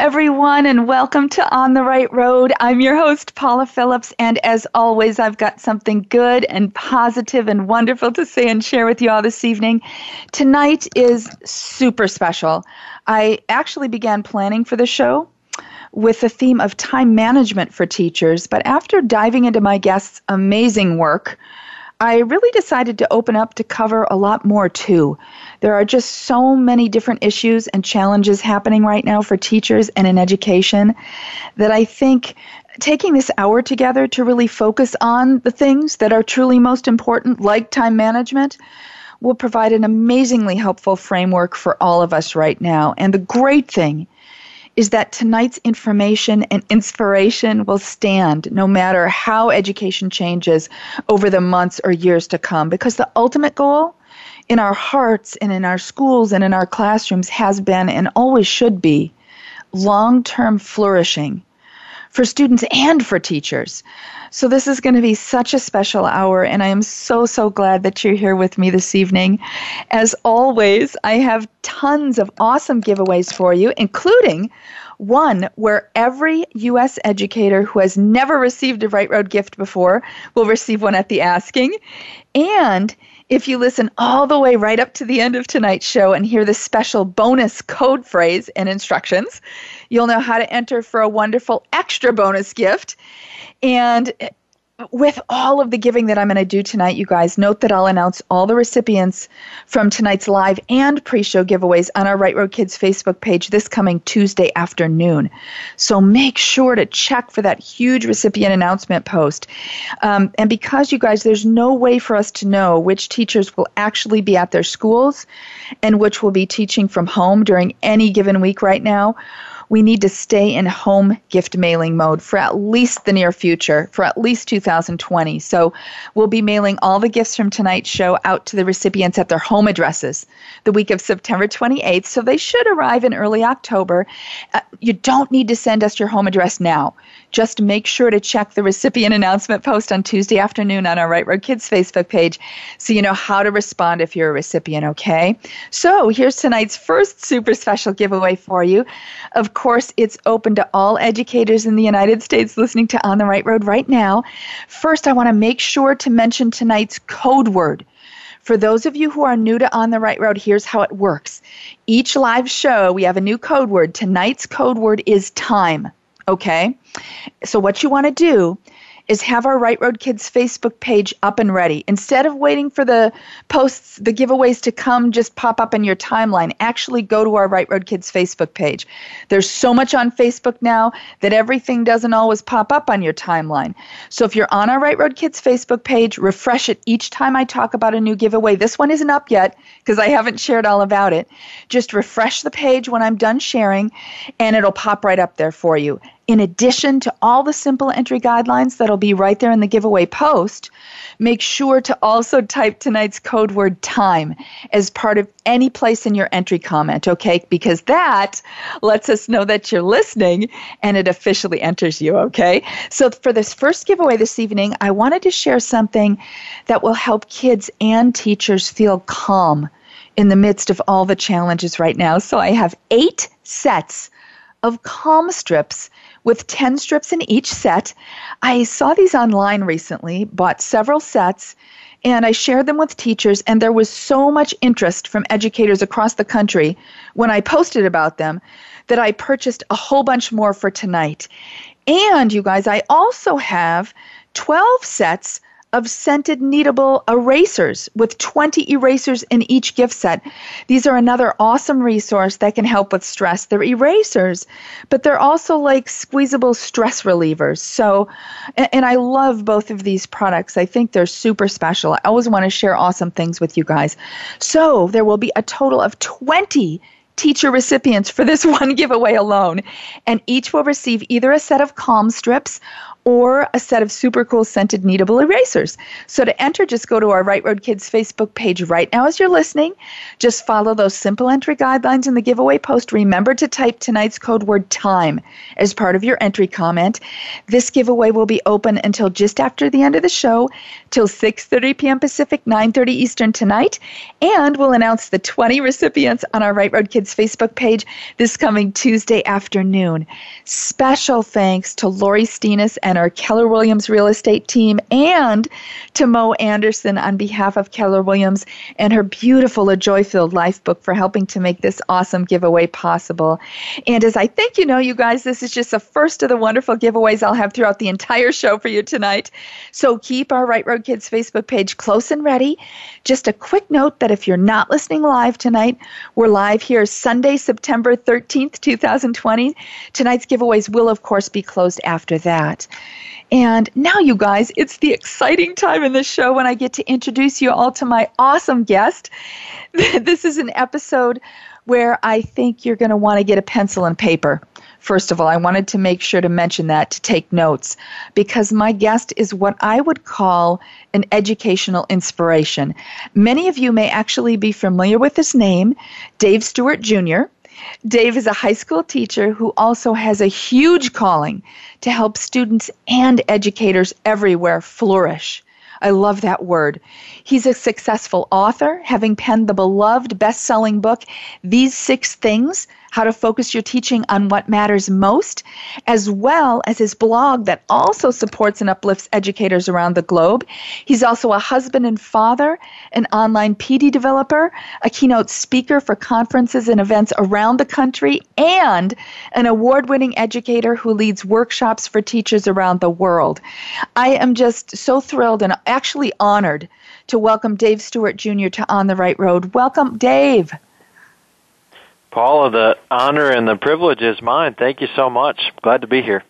everyone, and welcome to On the Right Road. I'm your host, Paula Phillips, and as always, I've got something good and positive and wonderful to say and share with you all this evening. Tonight is super special. I actually began planning for the show with the theme of time management for teachers, but after diving into my guests' amazing work, I really decided to open up to cover a lot more too. There are just so many different issues and challenges happening right now for teachers and in education that I think taking this hour together to really focus on the things that are truly most important, like time management, will provide an amazingly helpful framework for all of us right now. And the great thing is that tonight's information and inspiration will stand no matter how education changes over the months or years to come. Because the ultimate goal in our hearts and in our schools and in our classrooms has been and always should be long term flourishing for students and for teachers. So, this is going to be such a special hour, and I am so, so glad that you're here with me this evening. As always, I have tons of awesome giveaways for you, including one where every U.S. educator who has never received a Right Road gift before will receive one at the asking. And if you listen all the way right up to the end of tonight's show and hear the special bonus code phrase and instructions, you'll know how to enter for a wonderful extra bonus gift. And with all of the giving that I'm going to do tonight, you guys, note that I'll announce all the recipients from tonight's live and pre show giveaways on our Right Road Kids Facebook page this coming Tuesday afternoon. So make sure to check for that huge recipient announcement post. Um, and because, you guys, there's no way for us to know which teachers will actually be at their schools and which will be teaching from home during any given week right now we need to stay in home gift mailing mode for at least the near future, for at least 2020. So we'll be mailing all the gifts from tonight's show out to the recipients at their home addresses the week of September 28th. So they should arrive in early October. Uh, you don't need to send us your home address now. Just make sure to check the recipient announcement post on Tuesday afternoon on our Right Road Kids Facebook page so you know how to respond if you're a recipient, okay? So here's tonight's first super special giveaway for you. Of course, it's open to all educators in the United States listening to On the Right Road right now. First, I want to make sure to mention tonight's code word. For those of you who are new to On the Right Road, here's how it works. Each live show, we have a new code word. Tonight's code word is time. Okay? So, what you want to do is have our Right Road Kids Facebook page up and ready. Instead of waiting for the posts, the giveaways to come, just pop up in your timeline. Actually, go to our Right Road Kids Facebook page. There's so much on Facebook now that everything doesn't always pop up on your timeline. So if you're on our Right Road Kids Facebook page, refresh it each time I talk about a new giveaway. This one isn't up yet because I haven't shared all about it. Just refresh the page when I'm done sharing, and it'll pop right up there for you in addition to all the simple entry guidelines that'll be right there in the giveaway post, make sure to also type tonight's code word time as part of any place in your entry comment, okay? Because that lets us know that you're listening and it officially enters you, okay? So for this first giveaway this evening, I wanted to share something that will help kids and teachers feel calm in the midst of all the challenges right now. So I have eight sets of calm strips with 10 strips in each set. I saw these online recently, bought several sets, and I shared them with teachers, and there was so much interest from educators across the country when I posted about them that I purchased a whole bunch more for tonight. And you guys, I also have 12 sets of scented kneadable erasers with 20 erasers in each gift set. These are another awesome resource that can help with stress. They're erasers, but they're also like squeezable stress relievers. So, and I love both of these products. I think they're super special. I always want to share awesome things with you guys. So, there will be a total of 20 teacher recipients for this one giveaway alone. And each will receive either a set of calm strips or a set of super cool scented kneadable erasers. So to enter, just go to our Right Road Kids Facebook page right now as you're listening. Just follow those simple entry guidelines in the giveaway post. Remember to type tonight's code word time as part of your entry comment. This giveaway will be open until just after the end of the show, till 6:30 p.m. Pacific, 9:30 Eastern tonight, and we'll announce the 20 recipients on our Right Road Kids Facebook page this coming Tuesday afternoon. Special thanks to Lori Steenis and our Keller Williams real estate team, and to Mo Anderson on behalf of Keller Williams and her beautiful A Joy Filled Life book for helping to make this awesome giveaway possible. And as I think you know, you guys, this is just the first of the wonderful giveaways I'll have throughout the entire show for you tonight. So keep our Right Road Kids Facebook page close and ready. Just a quick note that if you're not listening live tonight, we're live here Sunday, September 13th, 2020. Tonight's giveaways will, of course, be closed after that. And now, you guys, it's the exciting time in the show when I get to introduce you all to my awesome guest. this is an episode where I think you're going to want to get a pencil and paper. First of all, I wanted to make sure to mention that to take notes because my guest is what I would call an educational inspiration. Many of you may actually be familiar with his name, Dave Stewart Jr. Dave is a high school teacher who also has a huge calling to help students and educators everywhere flourish. I love that word. He's a successful author, having penned the beloved best selling book, These Six Things how to focus your teaching on what matters most, as well as his blog that also supports and uplifts educators around the globe. He's also a husband and father, an online PD developer, a keynote speaker for conferences and events around the country, and an award winning educator who leads workshops for teachers around the world. I am just so thrilled and actually honored to welcome Dave Stewart Jr. to On the Right Road. Welcome, Dave. Paula, the honor and the privilege is mine. Thank you so much. Glad to be here.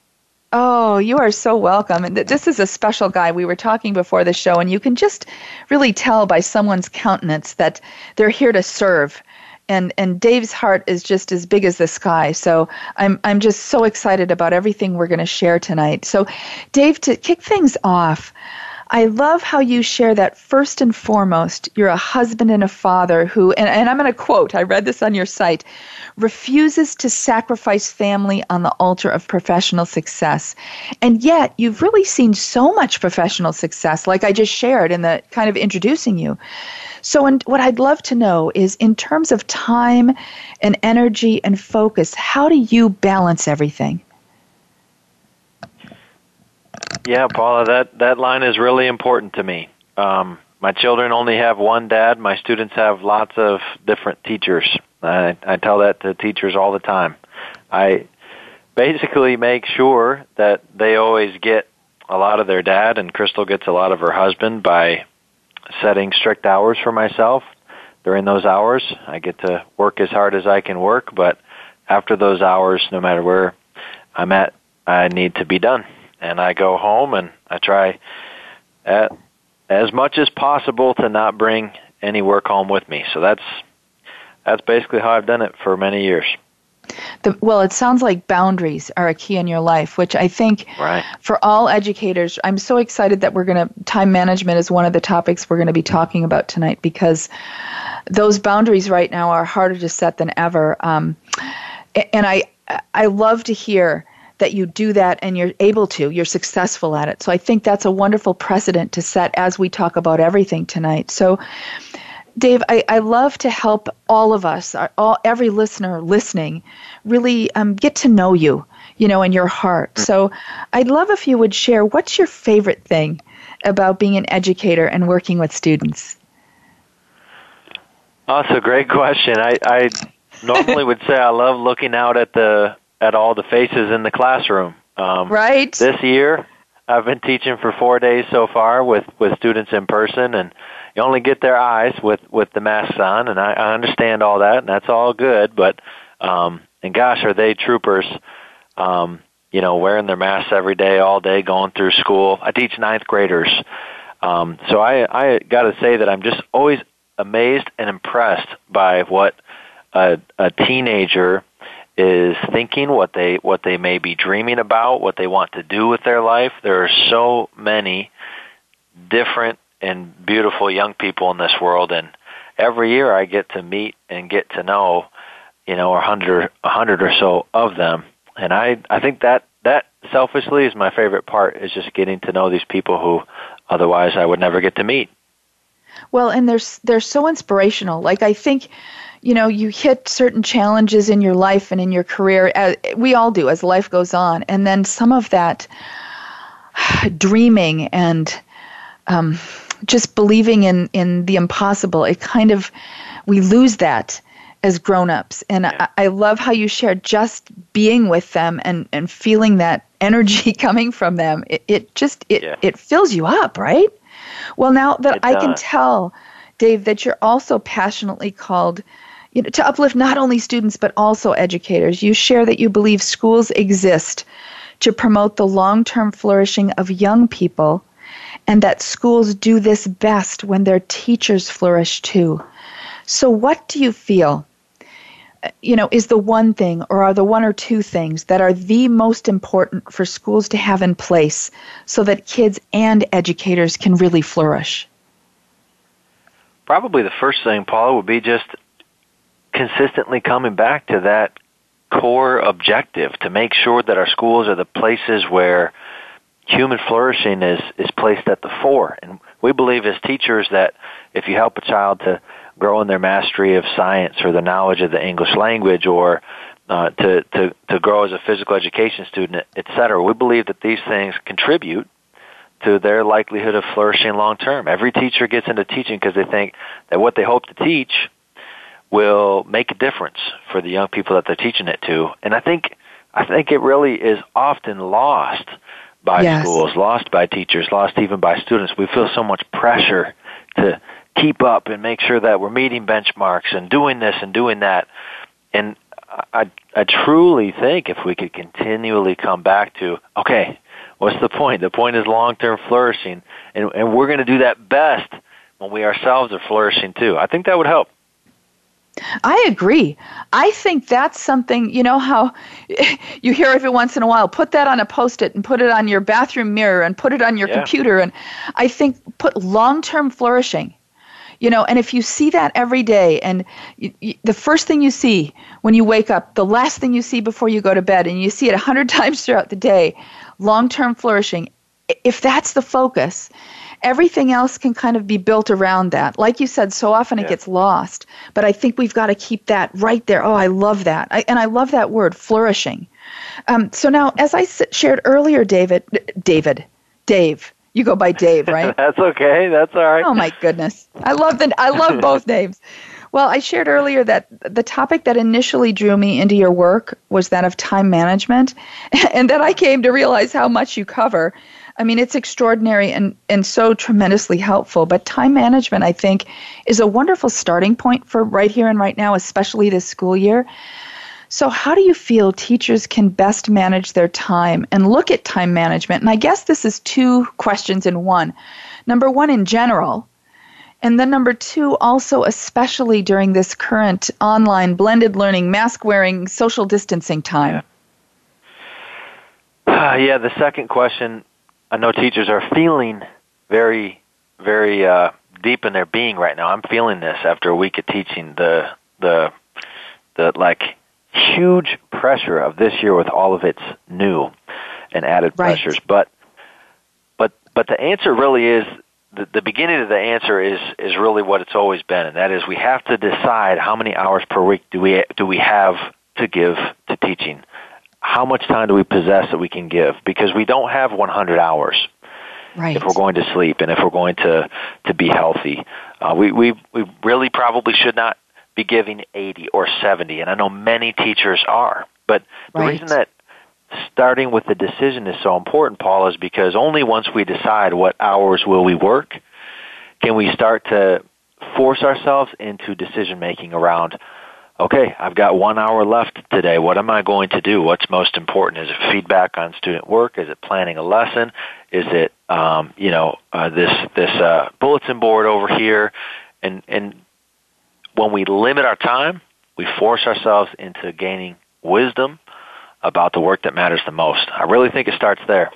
Oh, you are so welcome. And this is a special guy. We were talking before the show, and you can just really tell by someone's countenance that they're here to serve. And and Dave's heart is just as big as the sky. So I'm I'm just so excited about everything we're going to share tonight. So, Dave, to kick things off, I love how you share that first and foremost, you're a husband and a father who, and, and I'm going to quote, I read this on your site, refuses to sacrifice family on the altar of professional success. And yet, you've really seen so much professional success, like I just shared in the kind of introducing you. So, in, what I'd love to know is in terms of time and energy and focus, how do you balance everything? Yeah, Paula, that, that line is really important to me. Um, my children only have one dad. My students have lots of different teachers. I, I tell that to teachers all the time. I basically make sure that they always get a lot of their dad, and Crystal gets a lot of her husband by setting strict hours for myself. During those hours, I get to work as hard as I can work, but after those hours, no matter where I'm at, I need to be done and I go home and I try at, as much as possible to not bring any work home with me. So that's that's basically how I've done it for many years. The, well, it sounds like boundaries are a key in your life, which I think right. for all educators, I'm so excited that we're going to, time management is one of the topics we're going to be talking about tonight because those boundaries right now are harder to set than ever. Um, and I, I love to hear that you do that and you're able to, you're successful at it. So I think that's a wonderful precedent to set as we talk about everything tonight. So, Dave, I, I love to help all of us, all, every listener listening, really um, get to know you, you know, in your heart. So I'd love if you would share what's your favorite thing about being an educator and working with students? Oh, that's a great question. I, I normally would say I love looking out at the at all the faces in the classroom. Um, right. This year, I've been teaching for four days so far with with students in person, and you only get their eyes with with the masks on, and I, I understand all that, and that's all good. But um, and gosh, are they troopers? Um, you know, wearing their masks every day, all day, going through school. I teach ninth graders, um, so I I got to say that I'm just always amazed and impressed by what a, a teenager is thinking, what they what they may be dreaming about, what they want to do with their life. There are so many different and beautiful young people in this world, and every year I get to meet and get to know, you know, a hundred a hundred or so of them, and I I think that that selfishly is my favorite part is just getting to know these people who otherwise I would never get to meet. Well, and they're they're so inspirational. Like I think you know you hit certain challenges in your life and in your career as we all do as life goes on and then some of that dreaming and um, just believing in in the impossible it kind of we lose that as grown-ups and yeah. I, I love how you share just being with them and and feeling that energy coming from them it, it just it, yeah. it fills you up right well now that it i can tell dave that you're also passionately called you know, to uplift not only students but also educators. You share that you believe schools exist to promote the long term flourishing of young people, and that schools do this best when their teachers flourish too. So, what do you feel? You know, is the one thing, or are the one or two things that are the most important for schools to have in place so that kids and educators can really flourish? Probably the first thing, Paula, would be just consistently coming back to that core objective to make sure that our schools are the places where human flourishing is, is placed at the fore. And we believe as teachers that if you help a child to grow in their mastery of science or the knowledge of the English language or uh, to, to, to grow as a physical education student, et cetera, we believe that these things contribute to their likelihood of flourishing long term. Every teacher gets into teaching because they think that what they hope to teach will make a difference for the young people that they're teaching it to. And I think I think it really is often lost by Yes. schools, lost by teachers, lost even by students. We feel so much pressure to keep up and make sure that we're meeting benchmarks and doing this and doing that. And I I truly think if we could continually come back to okay, what's the point? The point is long term flourishing, and and we're going to do that best when we ourselves are flourishing too. I think that would help. I agree. I think that's something, you know, how you hear every once in a while, put that on a post it and put it on your bathroom mirror and put it on your Yeah. computer. And I think put long term flourishing, you know, and if you see that every day and you, you, the first thing you see when you wake up, the last thing you see before you go to bed, and you see it a hundred times throughout the day, long term flourishing. If that's the focus, everything else can kind of be built around that. Like you said, so often it gets lost, but I think we've got to keep that right there. Oh, I love that. I, and I love that word, flourishing. Um, so now, as I s- shared earlier, David, David, Dave, you go by Dave, right? That's okay. That's all right. Oh my goodness. I love the I love both names. Well, I shared earlier that the topic that initially drew me into your work was that of time management, and then I came to realize how much you cover. I mean, it's extraordinary and, and so tremendously helpful. But time management, I think, is a wonderful starting point for right here and right now, especially this school year. So, how do you feel teachers can best manage their time and look at time management? And I guess this is two questions in one. Number one, in general, and then number two, also especially during this current online blended learning, mask wearing, social distancing time. Uh, yeah, the second question, I know teachers are feeling very, very uh, deep in their being right now. I'm feeling this after a week of teaching. The the the like huge pressure of this year with all of its new and added Right. pressures. But but but the answer really is the, the beginning of the answer is is really what it's always been, and that is we have to decide how many hours per week do we do we have to give to teaching. How much time do we possess that we can give? Because we don't have 100 hours Right. if we're going to sleep and if we're going to to be healthy. Uh, we we we really probably should not be giving 80 or 70, and I know many teachers are. But the Right. reason that starting with the decision is so important, Paul, is because only once we decide what hours will we work can we start to force ourselves into decision making around okay, I've got one hour left today. What am I going to do? What's most important? Is it feedback on student work? Is it planning a lesson? Is it um, you know uh, this this uh, bulletin board over here? And and when we limit our time, we force ourselves into gaining wisdom about the work that matters the most. I really think it starts there.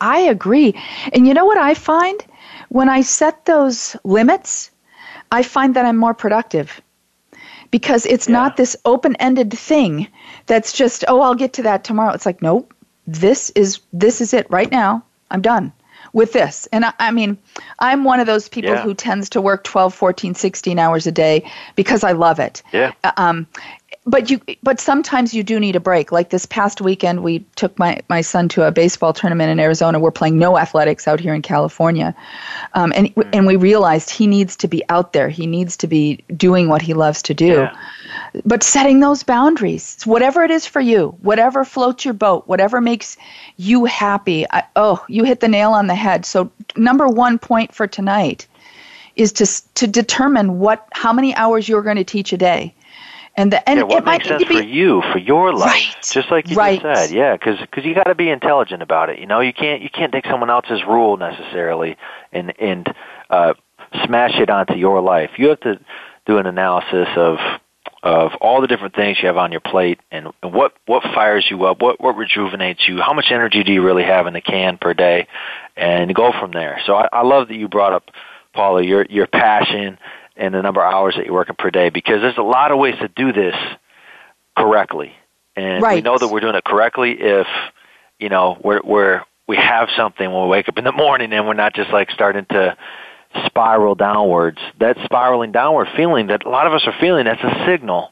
I agree. And you know what I find? When I set those limits, I find that I'm more productive because it's yeah. not this open ended thing that's just, oh, I'll get to that tomorrow. It's like, nope, this is this is it right now. I'm done with this. And I, I mean, I'm one of those people yeah. who tends to work 12, 14, 16 hours a day because I love it. Yeah. Uh, um, but you but sometimes you do need a break. Like this past weekend we took my, my son to a baseball tournament in arizona. We're playing no athletics out here in california. Um, and mm. and we realized he needs to be out there. He needs to be doing what he loves to do. Yeah. but setting those boundaries whatever it is for you whatever floats your boat whatever makes you happy I, oh you hit the nail on the head. So number one point for tonight is to to determine what how many hours you're going to teach a day and the and yeah, what it makes might sense be, for you for your life, right, just like you right. just said. Yeah, because because you got to be intelligent about it. You know, you can't you can't take someone else's rule necessarily and and uh, smash it onto your life. You have to do an analysis of of all the different things you have on your plate and, and what what fires you up, what what rejuvenates you, how much energy do you really have in the can per day, and go from there. So I, I love that you brought up Paula your your passion and the number of hours that you're working per day because there's a lot of ways to do this correctly. And right. we know that we're doing it correctly if, you know, we're, we're, we have something when we wake up in the morning and we're not just like starting to spiral downwards. That spiraling downward feeling that a lot of us are feeling, that's a signal.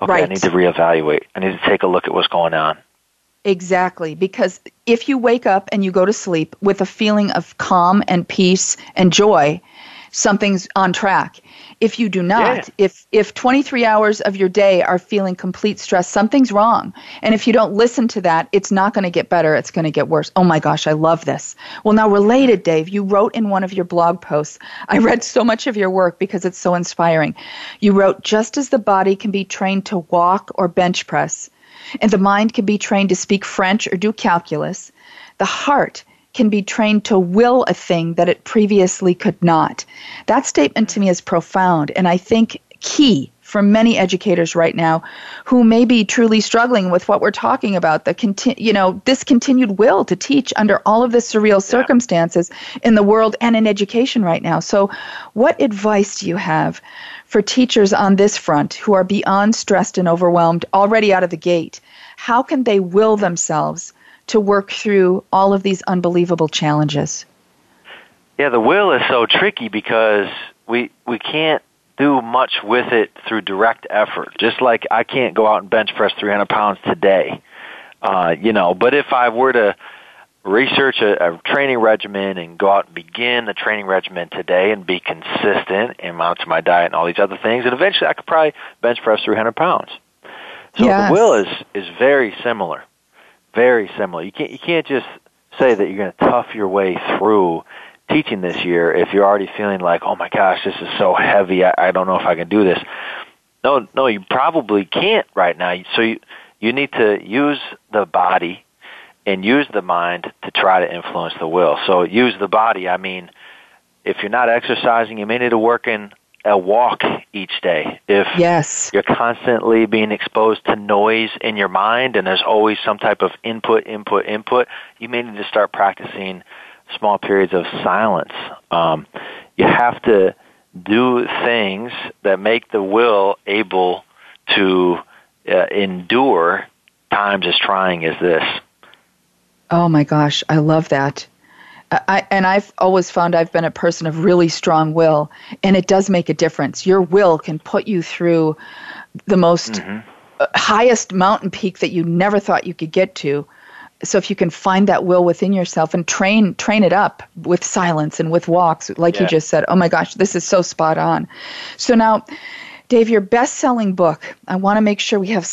Okay, right. I need to reevaluate. I need to take a look at what's going on. Exactly, because if you wake up and you go to sleep with a feeling of calm and peace and joy, something's on track. If you do not, yeah. if if 23 hours of your day are feeling complete stress, something's wrong. And if you don't listen to that, it's not going to get better, it's going to get worse. Oh my gosh, I love this. Well, now related, Dave, you wrote in one of your blog posts. I read so much of your work because it's so inspiring. You wrote just as the body can be trained to walk or bench press, and the mind can be trained to speak French or do calculus, the heart can be trained to will a thing that it previously could not. That statement to me is profound and I think key for many educators right now who may be truly struggling with what we're talking about the conti- you know this continued will to teach under all of the surreal circumstances in the world and in education right now. So what advice do you have for teachers on this front who are beyond stressed and overwhelmed already out of the gate? How can they will themselves to work through all of these unbelievable challenges? Yeah, the will is so tricky because we we can't do much with it through direct effort. Just like I can't go out and bench press 300 pounds today, uh, you know. But if I were to research a, a training regimen and go out and begin the training regimen today and be consistent and monitor my diet and all these other things, and eventually I could probably bench press 300 pounds. So yes. the will is is very similar very similar. You can't you can't just say that you're going to tough your way through teaching this year if you're already feeling like, oh my gosh, this is so heavy. I, I don't know if I can do this. No, no, you probably can't right now. So you you need to use the body and use the mind to try to influence the will. So use the body. I mean, if you're not exercising, you may need to work in a walk each day. If yes. you're constantly being exposed to noise in your mind and there's always some type of input, input, input, you may need to start practicing small periods of silence. Um, you have to do things that make the will able to uh, endure times as trying as this. Oh my gosh, I love that. I, and I've always found I've been a person of really strong will, and it does make a difference. Your will can put you through the most mm-hmm. Highest mountain peak that you never thought you could get to. So if you can find that will within yourself and train train it up with silence and with walks, like yeah. you just said, oh my gosh, this is so spot on. So now, Dave, your best-selling book. I want to make sure we have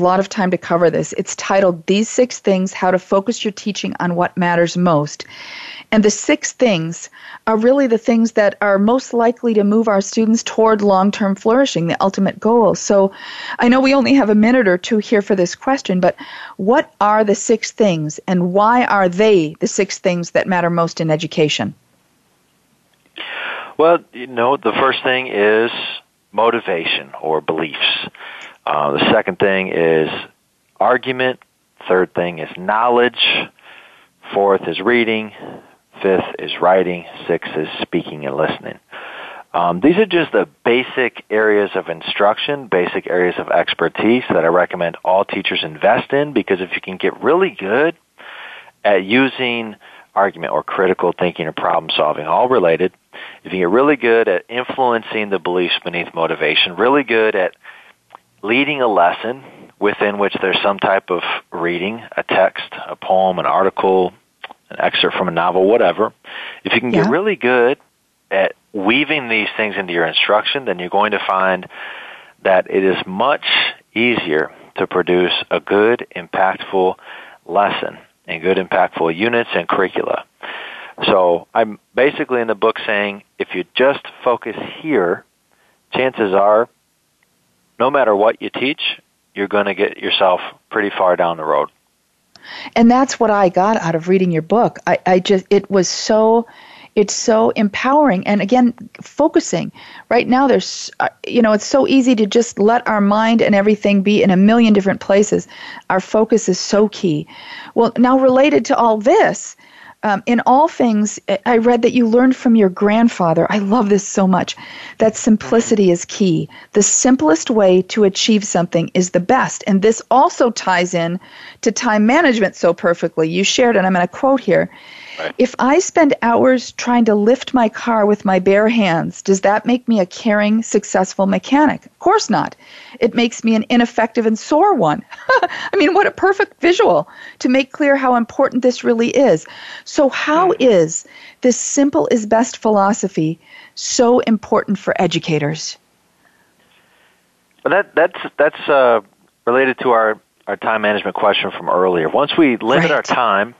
a lot of time to cover this. It's titled "These Six Things: How to Focus Your Teaching on What Matters Most." And the six things are really the things that are most likely to move our students toward long term flourishing, the ultimate goal. So I know we only have a minute or two here for this question, but what are the six things and why are they the six things that matter most in education? Well, you know, the first thing is motivation or beliefs. Uh, the second thing is argument. Third thing is knowledge. Fourth is reading. Fifth is writing. Sixth is speaking and listening. Um, these are just the basic areas of instruction, basic areas of expertise that I recommend all teachers invest in because if you can get really good at using argument or critical thinking or problem solving, all related, if you get really good at influencing the beliefs beneath motivation, really good at leading a lesson within which there's some type of reading, a text, a poem, an article, an excerpt from a novel, whatever, if you can Yeah. get really good at weaving these things into your instruction, then you're going to find that it is much easier to produce a good, impactful lesson and good, impactful units and curricula. So I'm basically in the book saying if you just focus here, chances are, no matter what you teach, you're going to get yourself pretty far down the road. And that's what I got out of reading your book. I, I just it was so it's so empowering and again focusing right now there's uh, you know it's so easy to just let our mind and everything be in a million different places our focus is so key well now related to all this um, in all things i read that you learned from your grandfather. I love this so much. That simplicity is key. The simplest way to achieve something is the best. And this also ties in to time management so perfectly. You shared and i'm going to quote here if I spend hours trying to lift my car with my bare hands, does that make me a caring, successful mechanic? Of course not. It makes me an ineffective and sore one. I mean, what a perfect visual to make clear how important this really is. So, how is this simple is best philosophy so important for educators? But that that's that's uh, related to our our time management question from earlier. Once we limit our time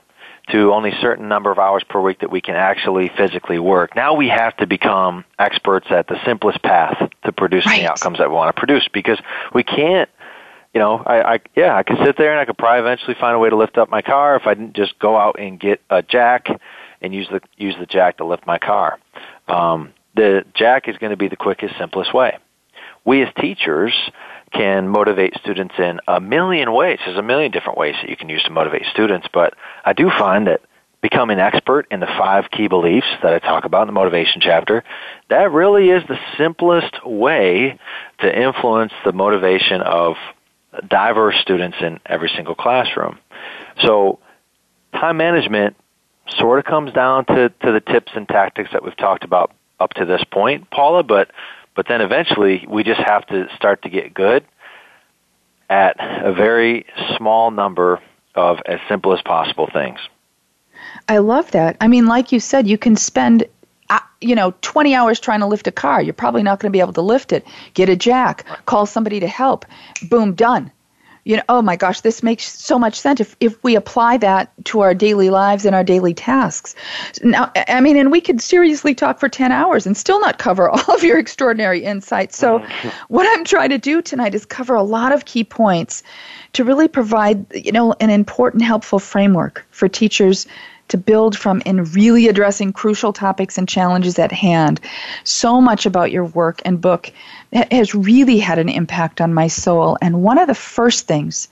to only a certain number of hours per week that we can actually physically work, now we have to become experts at the simplest path to producing Right. the outcomes that we want to produce because we can't. You know, I, I yeah, I could sit there and I could probably eventually find a way to lift up my car if I didn't just go out and get a jack and use the use the jack to lift my car. Um, the jack is going to be the quickest, simplest way we as teachers can motivate students in a million ways. There's a million different ways that you can use to motivate students, but I do find that becoming expert in the five key beliefs that I talk about in the motivation chapter, that really is the simplest way to influence the motivation of diverse students in every single classroom. So time management sort of comes down to, to the tips and tactics that we've talked about up to this point, Paula, but but then eventually we just have to start to get good at a very small number of as simple as possible things. I love that. I mean, like you said, you can spend, uh, you know, 20 hours trying to lift a car. You're probably not going to be able to lift it. Get a jack, call somebody to help. Boom, done. You know, oh my gosh, this makes so much sense if, if we apply that to our daily lives and our daily tasks. Now, I mean, and we could seriously talk for 10 hours and still not cover all of your extraordinary insights. So, mm-hmm. what I'm trying to do tonight is cover a lot of key points to really provide, you know, an important, helpful framework for teachers to build from in really addressing crucial topics and challenges at hand. So much about your work and book has really had an impact on my soul. And one of the first things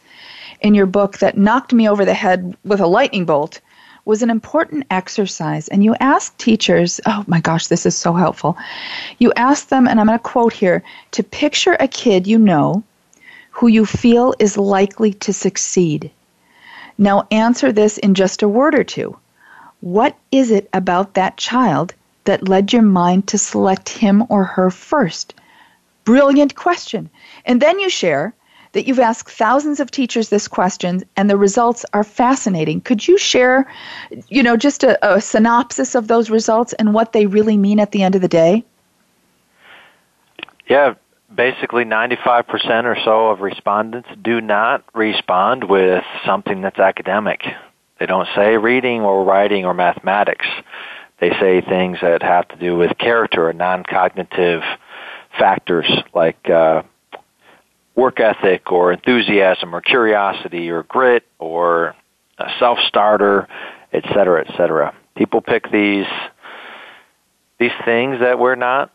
in your book that knocked me over the head with a lightning bolt was an important exercise. And you asked teachers, oh my gosh, this is so helpful. You asked them, and I'm going to quote here, to picture a kid you know who you feel is likely to succeed. Now answer this in just a word or two. What is it about that child that led your mind to select him or her first? Brilliant question. And then you share that you've asked thousands of teachers this question and the results are fascinating. Could you share, you know, just a, a synopsis of those results and what they really mean at the end of the day? Yeah, basically 95% or so of respondents do not respond with something that's academic. They don't say reading or writing or mathematics. They say things that have to do with character or non-cognitive factors like uh, work ethic or enthusiasm or curiosity or grit or a self-starter, et cetera, et cetera. People pick these these things that we're not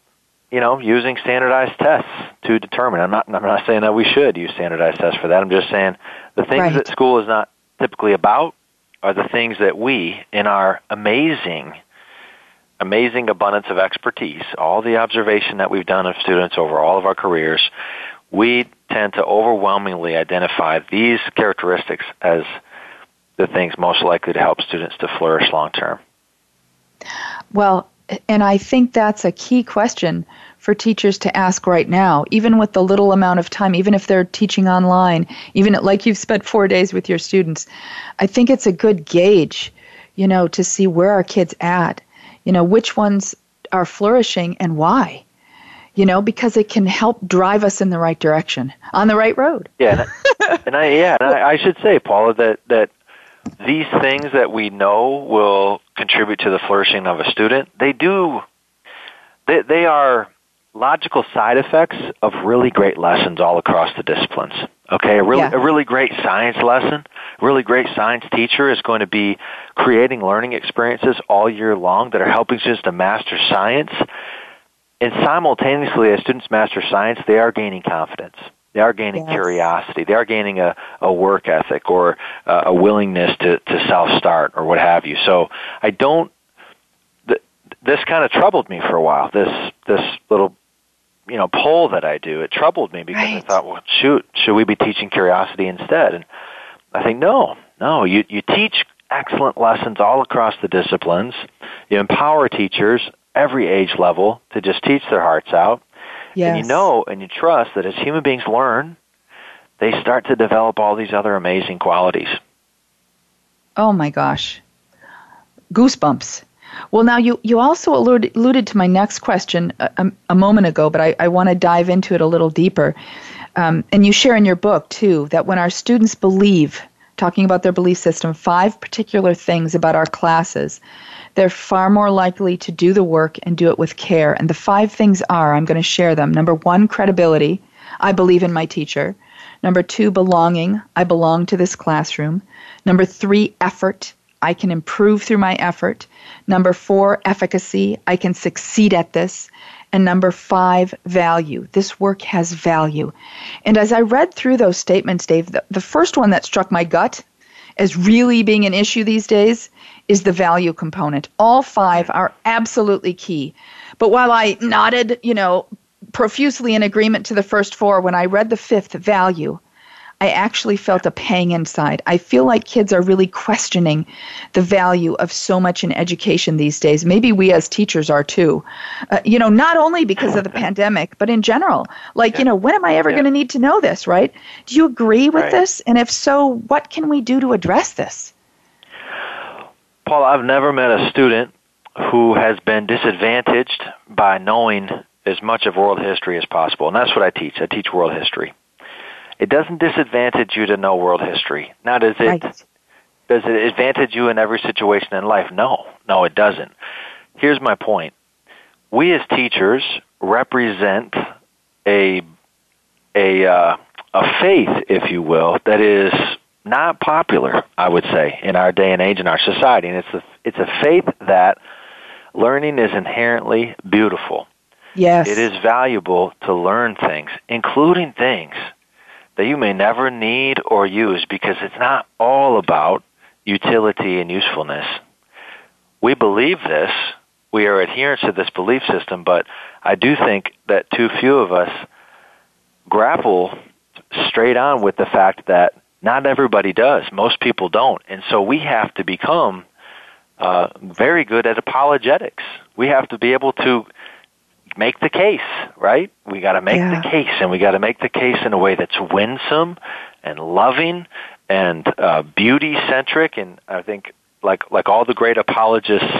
you know, using standardized tests to determine. I'm not, I'm not saying that we should use standardized tests for that. I'm just saying the things Right. that school is not typically about are the things that we, in our amazing, amazing abundance of expertise, all the observation that we've done of students over all of our careers, we tend to overwhelmingly identify these characteristics as the things most likely to help students to flourish long term. Well, and I think that's a key question for teachers to ask right now, even with the little amount of time, even if they're teaching online, even at, like you've spent four days with your students. I think it's a good gauge, you know, to see where our kids at, you know, which ones are flourishing and why. You know, because it can help drive us in the right direction, on the right road. Yeah, and I, and I yeah, and I, I should say, Paula, that that these things that we know will contribute to the flourishing of a student, they do. They they are logical side effects of really great lessons all across the disciplines. Okay, a really Yeah. a really great science lesson, a really great science teacher is going to be creating learning experiences all year long that are helping students to master science. And simultaneously, as students master science, they are gaining confidence. They are gaining Yes. curiosity. They are gaining a, a work ethic or uh, a willingness to, to self-start or what have you. So I don't. Th- this kind of troubled me for a while. This this little you know poll that I do it troubled me because I thought, well, shoot, should we be teaching curiosity instead? And I think no, no. You you teach excellent lessons all across the disciplines. You empower teachers every age level to just teach their hearts out. Yes. And you know and you trust that as human beings learn, they start to develop all these other amazing qualities. Oh my gosh. Goosebumps. Well, now you, you also alluded, alluded to my next question a, a, a moment ago, but I, I want to dive into it a little deeper. Um, and you share in your book, too, that when our students believe, talking about their belief system, five particular things about our classes, they're far more likely to do the work and do it with care. And the five things are I'm going to share them. Number one, credibility. I believe in my teacher. Number two, belonging. I belong to this classroom. Number three, effort. I can improve through my effort. Number four, efficacy. I can succeed at this. And number five, value. This work has value. And as I read through those statements, Dave, the, the first one that struck my gut as really being an issue these days is the value component. All five are absolutely key. But while I nodded, you know, profusely in agreement to the first four, when I read the fifth, value, I actually felt a pang inside. I feel like kids are really questioning the value of so much in education these days. Maybe we as teachers are too. Uh, you know, not only because of the pandemic, but in general. Like, you know, when am I ever Yeah. going to need to know this, right? Do you agree with Right. this? And if so, what can we do to address this? Paul, I've never met a student who has been disadvantaged by knowing as much of world history as possible. And that's what I teach. I teach world history. It doesn't disadvantage you to know world history. Now, does it Right. does it advantage you in every situation in life? No, no, it doesn't. Here's my point. We as teachers represent a a uh, a faith, if you will, that is not popular. I would say in our day and age in our society, and it's a it's a faith that learning is inherently beautiful. Yes. It is valuable to learn things, including things that you may never need or use because it's not all about utility and usefulness. We believe this. We are adherents to this belief system, but I do think that too few of us grapple straight on with the fact that not everybody does. Most people don't. And so we have to become uh, very good at apologetics. We have to be able to make the case, right? We got to make Yeah. the case, and we got to make the case in a way that's winsome and loving and uh, beauty centric. And I think, like like all the great apologists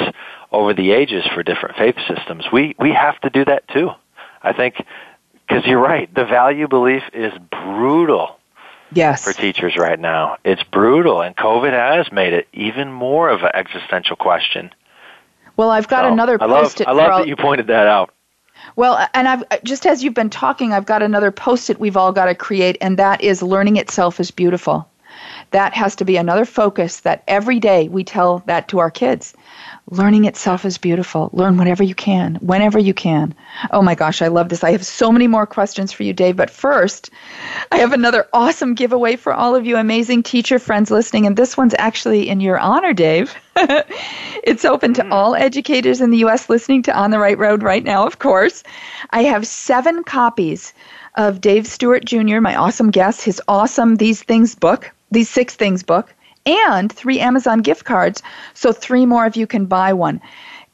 over the ages for different faith systems, we we have to do that too. I think because you're right, the value belief is brutal yes. for teachers right now. It's brutal, and COVID has made it even more of an existential question. Well, I've got So, another I love. I love that you pointed that out. Well, and I've uh, just as you've been talking, I've got another post-it we've all got to create, and that is learning itself is beautiful. That has to be another focus that every day we tell that to our kids. Learning itself is beautiful. Learn whatever you can, whenever you can. Oh my gosh, I love this. I have so many more questions for you, Dave. But first, I have another awesome giveaway for all of you amazing teacher friends listening. And this one's actually in your honor, Dave. it's open to hmm. all educators in the U.S. listening to On the Right Road right now, of course. I have seven copies of Dave Stewart Jr., my awesome guest, his awesome These Things book, These Six Things book and three Amazon gift cards, so three more of you can buy one.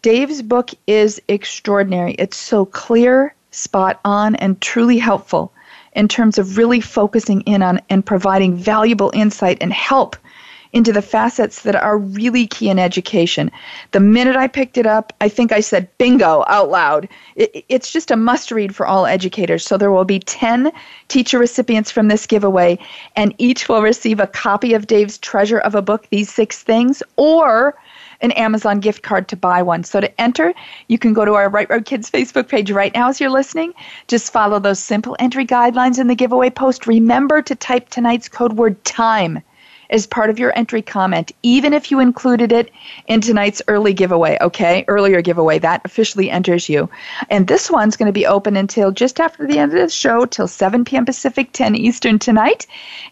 Dave's book is extraordinary. It's so clear, spot on, and truly helpful in terms of really focusing in on and providing valuable insight and help into the facets that are really key in education. The minute I picked it up, I think I said bingo out loud. It, it's just a must read for all educators. So there will be 10 teacher recipients from this giveaway, and each will receive a copy of Dave's Treasure of a Book, These Six Things, or an Amazon gift card to buy one. So to enter, you can go to our Right Road Kids Facebook page right now as you're listening. Just follow those simple entry guidelines in the giveaway post. Remember to type tonight's code word time as part of your entry comment, even if you included it in tonight's early giveaway, okay? Earlier giveaway. That officially enters you. And this one's going to be open until just after the end of the show, till 7 p.m. Pacific, 10 Eastern tonight.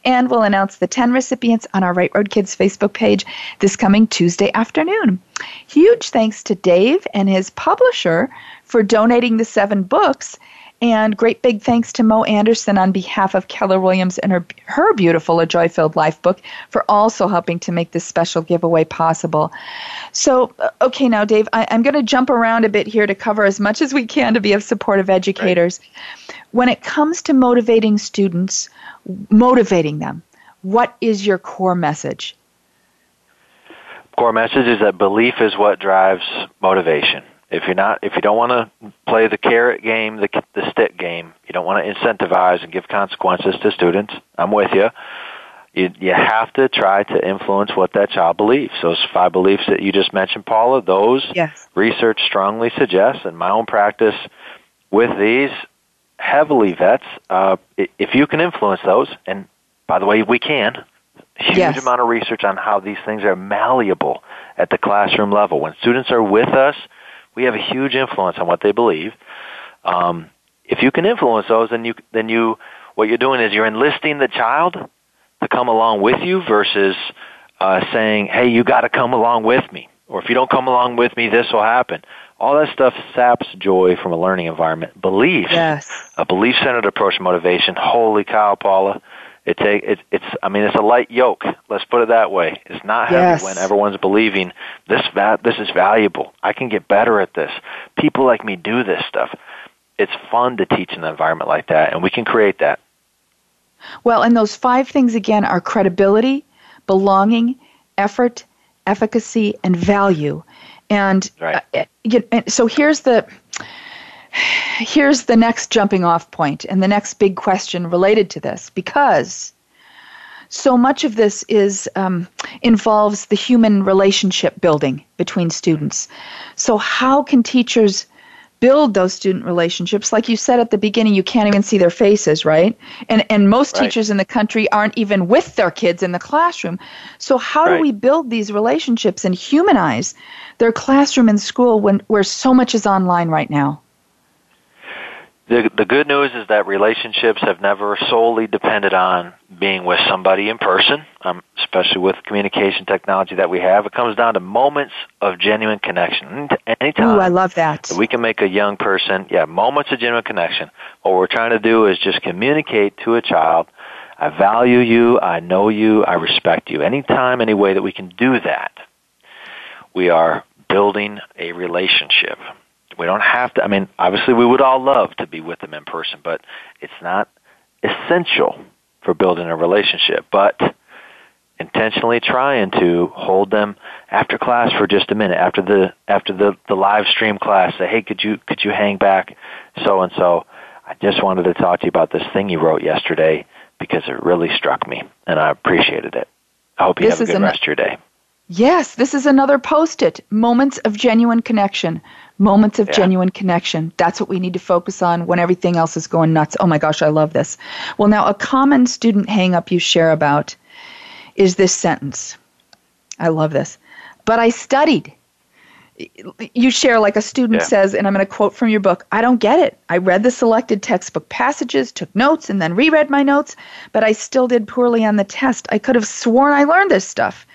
And we'll announce the 10 recipients on our Right Road Kids Facebook page this coming Tuesday afternoon. Huge thanks to Dave and his publisher for donating the seven books and great big thanks to Mo Anderson on behalf of Keller Williams and her, her beautiful A Joy Filled Life book for also helping to make this special giveaway possible. So, uh, okay, now, Dave, I, am going to jump around a bit here to cover as much as we can to be of support of educators. Right. When it comes to motivating students, motivating them, what is your core message? Core message is that belief is what drives motivation if you're not if you don't want to play the carrot game the the stick game you don't want to incentivize and give consequences to students i'm with you you you have to try to influence what that child believes those five beliefs that you just mentioned paula those yes. research strongly suggests in my own practice with these heavily vets uh, if you can influence those and by the way we can huge yes. amount of research on how these things are malleable at the classroom level when students are with us we have a huge influence on what they believe. Um, if you can influence those, then you then you what you're doing is you're enlisting the child to come along with you versus uh, saying, "Hey, you got to come along with me," or "If you don't come along with me, this will happen." All that stuff saps joy from a learning environment. Belief, yes. a belief-centered approach to motivation. Holy cow, Paula! It's a it, it's I mean it's a light yoke. Let's put it that way. It's not heavy yes. when everyone's believing this va- this is valuable. I can get better at this. People like me do this stuff. It's fun to teach in an environment like that, and we can create that. Well, and those five things again are credibility, belonging, effort, efficacy, and value. And right. uh, so here's the here's the next jumping off point and the next big question related to this because so much of this is um, involves the human relationship building between students. So how can teachers build those student relationships? Like you said at the beginning you can't even see their faces right? And and most right. teachers in the country aren't even with their kids in the classroom. So how right. do we build these relationships and humanize their classroom and school when where so much is online right now the the good news is that relationships have never solely depended on being with somebody in person, um, especially with communication technology that we have. It comes down to moments of genuine connection. Anytime Ooh, I love that. that we can make a young person, yeah, moments of genuine connection. What we're trying to do is just communicate to a child, I value you, I know you, I respect you. Anytime, any way that we can do that, we are building a relationship. We don't have to. I mean, obviously, we would all love to be with them in person, but it's not essential for building a relationship. But intentionally trying to hold them after class for just a minute after the after the the live stream class say hey could you could you hang back so and so i just wanted to talk to you about this thing you wrote yesterday because it really struck me and i appreciated it i hope you this have a good an, rest of your day yes this is another post-it moments of genuine connection moments of Yeah. genuine connection. That's what we need to focus on when everything else is going nuts. Oh my gosh, I love this. Well, now a common student hang up you share about is this sentence. I love this. But I studied. You share, like a student Yeah. says, and I'm going to quote from your book I don't get it. I read the selected textbook passages, took notes, and then reread my notes, but I still did poorly on the test. I could have sworn I learned this stuff.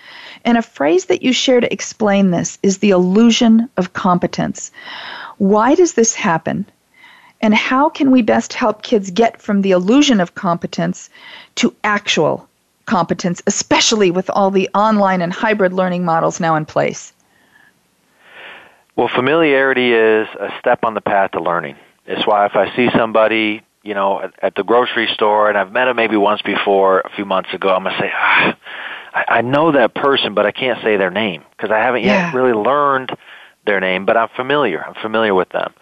And a phrase that you share to explain this is the illusion of competence. Why does this happen? And how can we best help kids get from the illusion of competence to actual competence, especially with all the online and hybrid learning models now in place? Well, familiarity is a step on the path to learning. It's why if I see somebody, you know, at, at the grocery store, and I've met them maybe once before a few months ago, I'm gonna say, ah, I, know that person, but I can't say their name because I haven't Yeah. yet really learned their name, but I'm familiar. I'm familiar with them.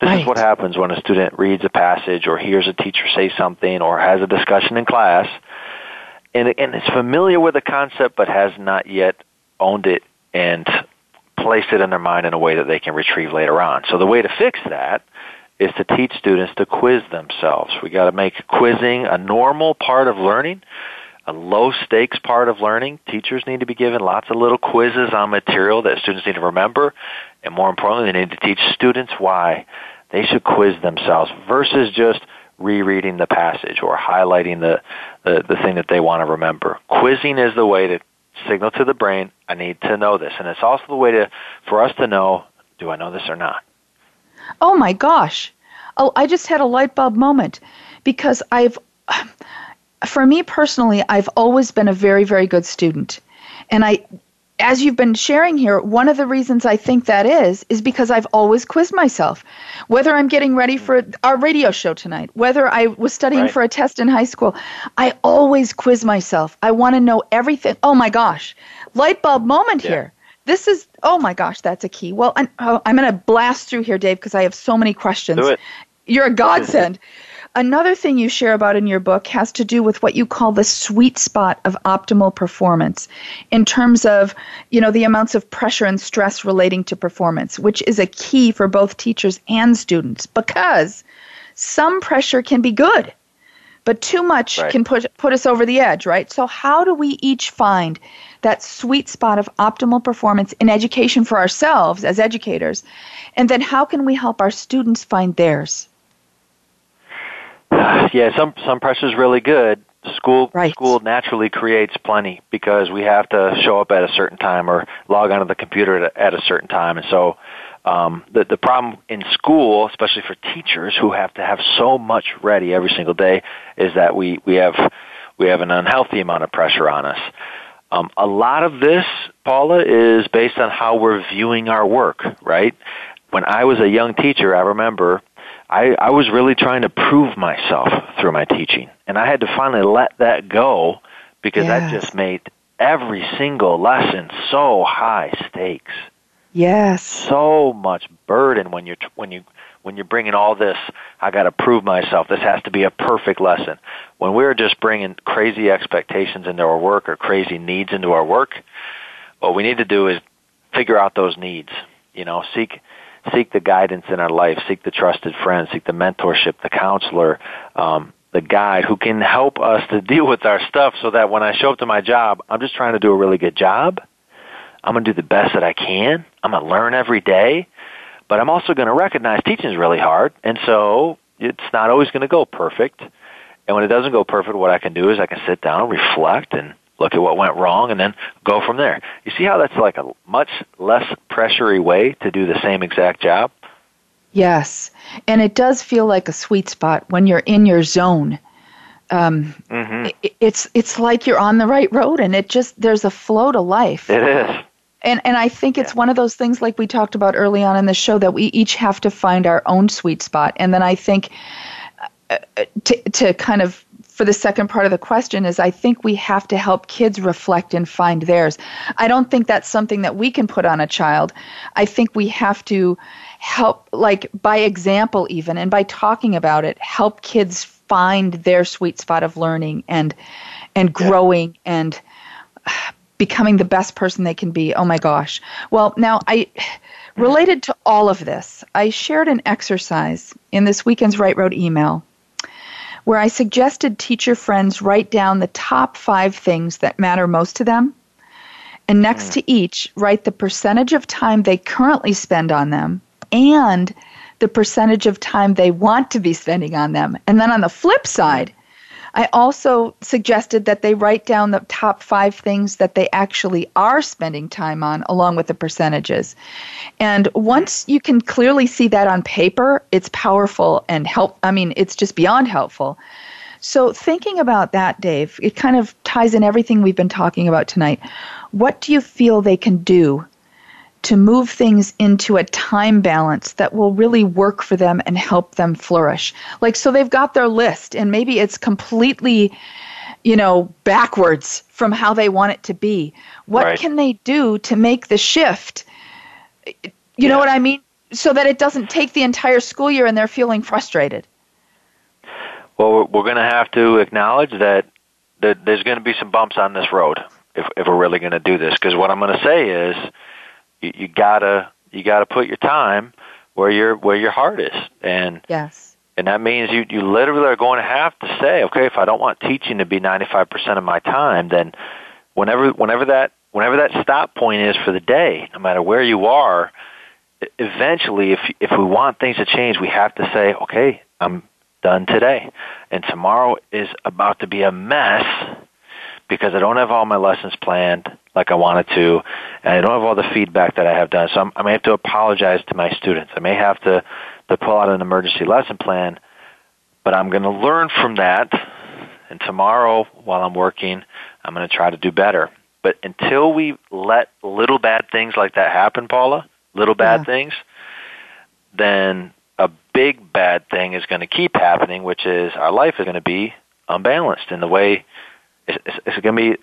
This Right. is what happens when a student reads a passage or hears a teacher say something or has a discussion in class, and and is familiar with the concept but has not yet owned it and placed it in their mind in a way that they can retrieve later on. So the way to fix that is to teach students to quiz themselves. We got to make quizzing a normal part of learning, a low stakes part of learning. Teachers need to be given lots of little quizzes on material that students need to remember, and more importantly, they need to teach students why they should quiz themselves versus just rereading the passage or highlighting the, the, the thing that they want to remember. Quizzing is the way to signal to the brain, I need to know this. And it's also the way to for us to know, do I know this or not? Oh my gosh. Oh, I just had a light bulb moment because I've, for me personally, I've always been a very, very good student. And I, as you've been sharing here, one of the reasons I think that is, is because I've always quizzed myself. Whether I'm getting ready for our radio show tonight, whether I was studying Right. for a test in high school, I always quiz myself. I want to know everything. Oh my gosh. Light bulb moment Yeah. here. This is, oh my gosh, that's a key. Well, I'm, oh, I'm going to blast through here, Dave, because I have so many questions. Do it. You're a godsend. Another thing you share about in your book has to do with what you call the sweet spot of optimal performance in terms of, you know, the amounts of pressure and stress relating to performance, which is a key for both teachers and students because some pressure can be good, but too much Right. can put put us over the edge, right? So how do we each find that sweet spot of optimal performance in education for ourselves as educators? And then how can we help our students find theirs? Yeah, some some pressure is really good. School Right. school naturally creates plenty because we have to show up at a certain time or log onto the computer at a, at a certain time, and so um, the the problem in school, especially for teachers who have to have so much ready every single day, is that we we have we have an unhealthy amount of pressure on us. Um, a lot of this, Paula, is based on how we're viewing our work. Right? When I was a young teacher, I remember I, I was really trying to prove myself through my teaching. And I had to finally let that go because that Yes. just made every single lesson so high stakes, Yes. so much burden when you're when you when you're bringing all this. I got to prove myself. This has to be a perfect lesson. When we're just bringing crazy expectations into our work or crazy needs into our work, what we need to do is figure out those needs. You know, seek seek the guidance in our life, seek the trusted friend, seek the mentorship, the counselor, um, the guide who can help us to deal with our stuff so that when I show up to my job, I'm just trying to do a really good job. I'm going to do the best that I can. I'm going to learn every day, but I'm also going to recognize teaching is really hard, and so it's not always going to go perfect. And when it doesn't go perfect, what I can do is I can sit down, reflect, and look at what went wrong, and then go from there. You see how that's like a much less pressury way to do the same exact job? Yes. And it does feel like a sweet spot when you're in your zone. Um, Mm-hmm. i- it's it's like you're on the right road and it just there's a flow to life. It is. And and I think it's one of those things like we talked about early on in the show that we each have to find our own sweet spot. And then I think uh, uh, to to kind of for the second part of the question is I think we have to help kids reflect and find theirs. I don't think that's something that we can put on a child. I think we have to help like by example even and by talking about it help kids find their sweet spot of learning and and growing and becoming the best person they can be. Oh my gosh. Well, now I related to all of this, I shared an exercise in this weekend's Right Road email where I suggested teacher friends write down the top five things that matter most to them. And next mm. to each, write the percentage of time they currently spend on them and the percentage of time they want to be spending on them. And then on the flip side, I also suggested that they write down the top five things that they actually are spending time on, along with the percentages. And once you can clearly see that on paper, it's powerful and help. I mean, it's just beyond helpful. So, thinking about that, Dave, it kind of ties in everything we've been talking about tonight. What do you feel they can do to move things into a time balance that will really work for them and help them flourish. Like, so they've got their list, and maybe it's completely, you know, backwards from how they want it to be. What right. can they do to make the shift? You yeah. know what I mean? So that it doesn't take the entire school year and they're feeling frustrated. Well, we're going to have to acknowledge that, that there's going to be some bumps on this road if, if we're really going to do this. Because what I'm going to say is, you, you gotta you gotta put your time where your where your heart is, and yes, and that means you you literally are going to have to say, okay, if I don't want teaching to be 95 percent of my time, then whenever whenever that whenever that stop point is for the day, no matter where you are, eventually, if if we want things to change, we have to say, okay, I'm done today, and tomorrow is about to be a mess because I don't have all my lessons planned like I wanted to, and I don't have all the feedback that I have done. So I'm, I may have to apologize to my students. I may have to, to pull out an emergency lesson plan, but I'm going to learn from that. And tomorrow, while I'm working, I'm going to try to do better. But until we let little bad things like that happen, Paula, little bad yeah. things, then a big bad thing is going to keep happening, which is our life is going to be unbalanced in the way it's, it's going to be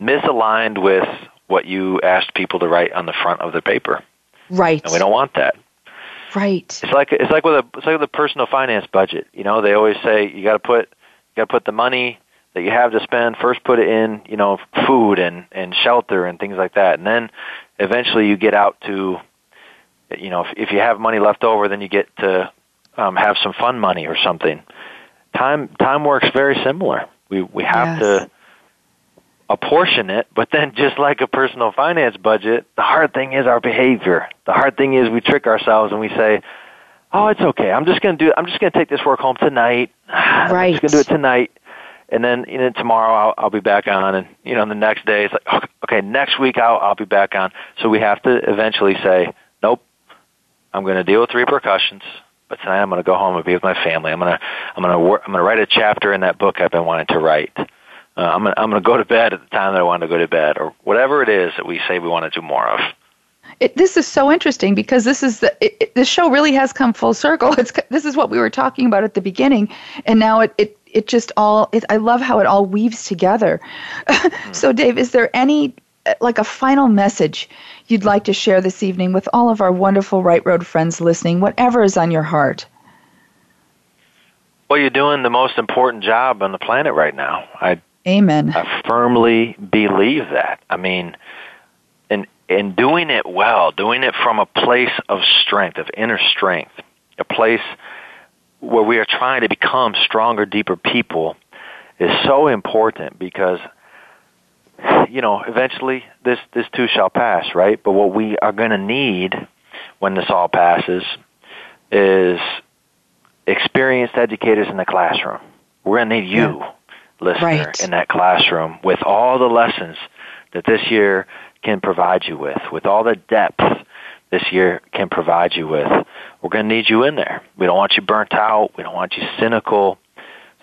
misaligned with what you asked people to write on the front of the paper. Right. And we don't want that. Right. It's like it's like with a it's like with a personal finance budget. You know, they always say you got to put you got to put the money that you have to spend first put it in, you know, food and and shelter and things like that. And then eventually you get out to you know, if, if you have money left over, then you get to um, have some fun money or something. Time time works very similar. We we have yes. to apportion it, but then just like a personal finance budget, the hard thing is our behavior. The hard thing is we trick ourselves and we say, "Oh, it's okay. I'm just going to do I'm just going to take this work home tonight. Right. I'm just going to do it tonight." And then you know, tomorrow I'll, I'll be back on, and you know the next day it's like, oh, okay, next week I'll I'll be back on. So we have to eventually say, nope, I'm going to deal with the repercussions. But tonight I'm going to go home and be with my family. I'm going to I'm going to work, I'm going to write a chapter in that book I've been wanting to write uh, I'm gonna, I'm going to go to bed at the time that I want to go to bed, or whatever it is that we say we want to do more of. It, this is so interesting because this is the it, it, the show really has come full circle. It's this is what we were talking about at the beginning, and now it it, it just all. It, I love how it all weaves together. mm. So, Dave, is there any uh, like a final message you'd like to share this evening with all of our wonderful Right Road friends listening? Whatever is on your heart. Well, you're doing the most important job on the planet right now. I Amen. I firmly believe that. I mean, in in doing it well, doing it from a place of strength, of inner strength, a place where we are trying to become stronger, deeper people is so important because you know, eventually this this too shall pass, right? But what we are going to need when this all passes is experienced educators in the classroom. We're going to need you. Yeah listener right. in that classroom with all the lessons that this year can provide you with, with all the depth this year can provide you with. We're going to need you in there. We don't want you burnt out. We don't want you cynical.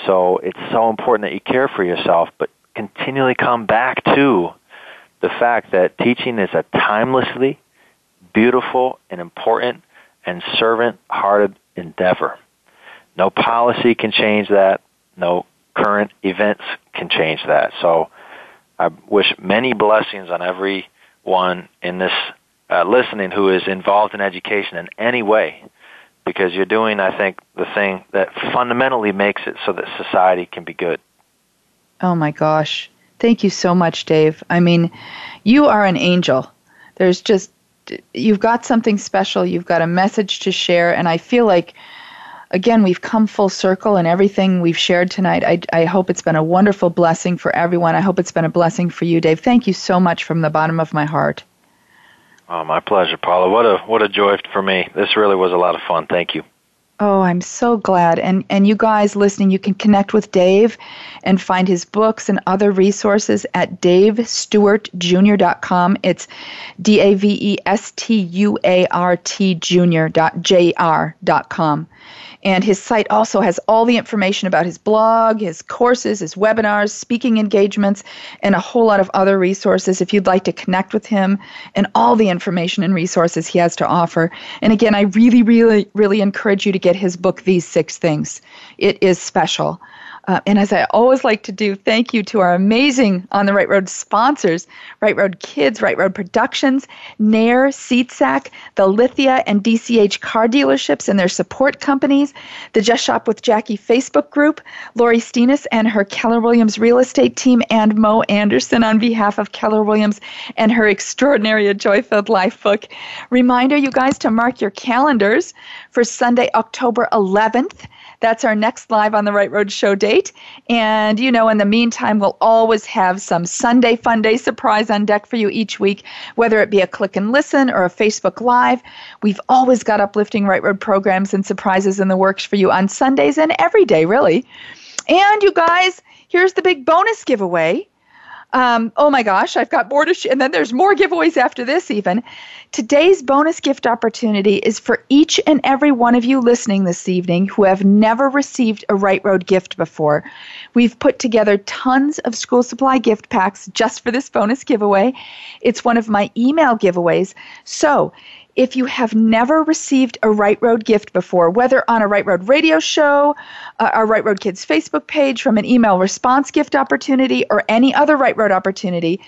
So it's so important that you care for yourself, but continually come back to the fact that teaching is a timelessly beautiful and important and servant-hearted endeavor. No policy can change that. No current events can change that. So I wish many blessings on everyone in this uh, listening who is involved in education in any way because you're doing, I think, the thing that fundamentally makes it so that society can be good. Oh my gosh. Thank you so much, Dave. I mean, you are an angel. There's just, you've got something special. You've got a message to share. And I feel like again, we've come full circle and everything we've shared tonight. I, I hope it's been a wonderful blessing for everyone. I hope it's been a blessing for you, Dave. Thank you so much from the bottom of my heart. Oh, my pleasure, Paula. What a what a joy for me. This really was a lot of fun. Thank you. Oh, I'm so glad. And and you guys listening, you can connect with Dave and find his books and other resources at davestuartjr.com. It's D A V E S T U A R T jr.jr.com. And his site also has all the information about his blog, his courses, his webinars, speaking engagements, and a whole lot of other resources if you'd like to connect with him and all the information and resources he has to offer. And again, I really, really, really encourage you to get his book, These Six Things. It is special. Uh, and as I always like to do, thank you to our amazing On the Right Road sponsors Right Road Kids, Right Road Productions, Nair, SeatSack, the Lithia and DCH car dealerships and their support companies, the Just Shop with Jackie Facebook group, Lori Steenis and her Keller Williams real estate team, and Mo Anderson on behalf of Keller Williams and her Extraordinary Joy Filled Life book. Reminder, you guys, to mark your calendars for Sunday, October 11th that's our next Live on the Right Road show date. And, you know, in the meantime, we'll always have some Sunday Fun Day surprise on deck for you each week, whether it be a click and listen or a Facebook Live. We've always got uplifting Right Road programs and surprises in the works for you on Sundays and every day, really. And, you guys, here's the big bonus giveaway. Um, oh my gosh, I've got more to sh- and then there's more giveaways after this even. Today's bonus gift opportunity is for each and every one of you listening this evening who have never received a Right Road gift before. We've put together tons of school supply gift packs just for this bonus giveaway. It's one of my email giveaways. So, if you have never received a Right Road gift before, whether on a Right Road radio show, uh, our Right Road Kids Facebook page, from an email response gift opportunity, or any other Right Road opportunity,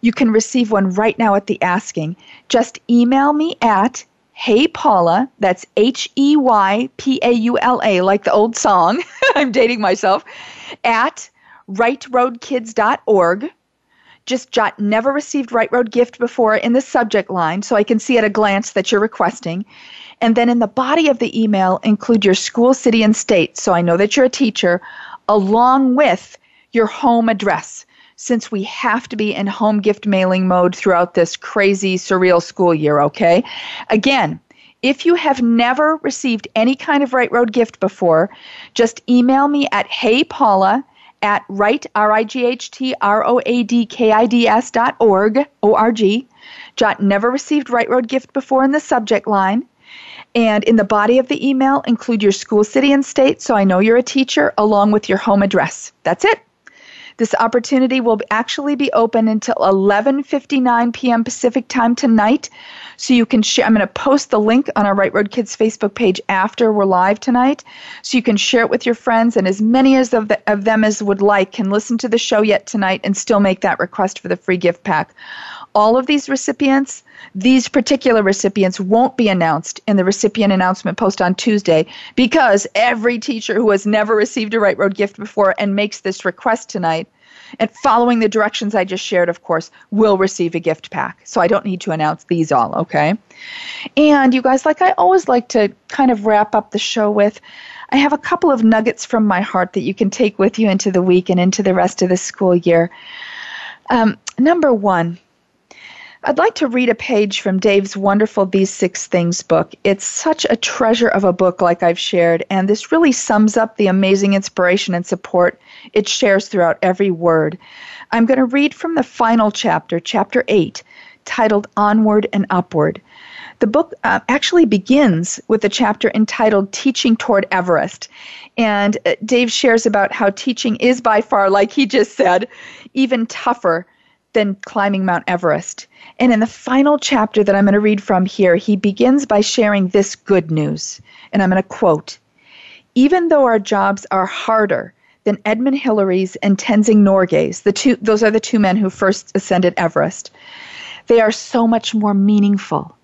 you can receive one right now at the asking. Just email me at Hey Paula, that's H E Y P A U L A, like the old song. I'm dating myself, at rightroadkids.org just jot never received Right Road gift before in the subject line so I can see at a glance that you're requesting. And then in the body of the email, include your school, city, and state so I know that you're a teacher, along with your home address, since we have to be in home gift mailing mode throughout this crazy, surreal school year, okay? Again, if you have never received any kind of Right Road gift before, just email me at heypaula at right, R-I-G-H-T-R-O-A-D-K-I-D-S dot org, O-R-G. Jot never received Right Road gift before in the subject line. And in the body of the email, include your school, city, and state so I know you're a teacher, along with your home address. That's it. This opportunity will actually be open until 11:59 p.m. Pacific time tonight. So you can share I'm going to post the link on our Right Road Kids Facebook page after we're live tonight so you can share it with your friends and as many as of, the, of them as would like can listen to the show yet tonight and still make that request for the free gift pack. All of these recipients, these particular recipients won't be announced in the recipient announcement post on Tuesday because every teacher who has never received a Right Road gift before and makes this request tonight and following the directions I just shared, of course, will receive a gift pack. So I don't need to announce these all, okay? And you guys, like I always like to kind of wrap up the show with, I have a couple of nuggets from my heart that you can take with you into the week and into the rest of the school year. Um, number one, I'd like to read a page from Dave's wonderful These Six Things book. It's such a treasure of a book, like I've shared, and this really sums up the amazing inspiration and support it shares throughout every word. I'm going to read from the final chapter, chapter 8, titled Onward and Upward. The book uh, actually begins with a chapter entitled Teaching Toward Everest. And uh, Dave shares about how teaching is by far, like he just said, even tougher than climbing Mount Everest. And in the final chapter that I'm going to read from here, he begins by sharing this good news. And I'm going to quote Even though our jobs are harder than Edmund Hillary's and Tenzing Norgay's, the two, those are the two men who first ascended Everest, they are so much more meaningful.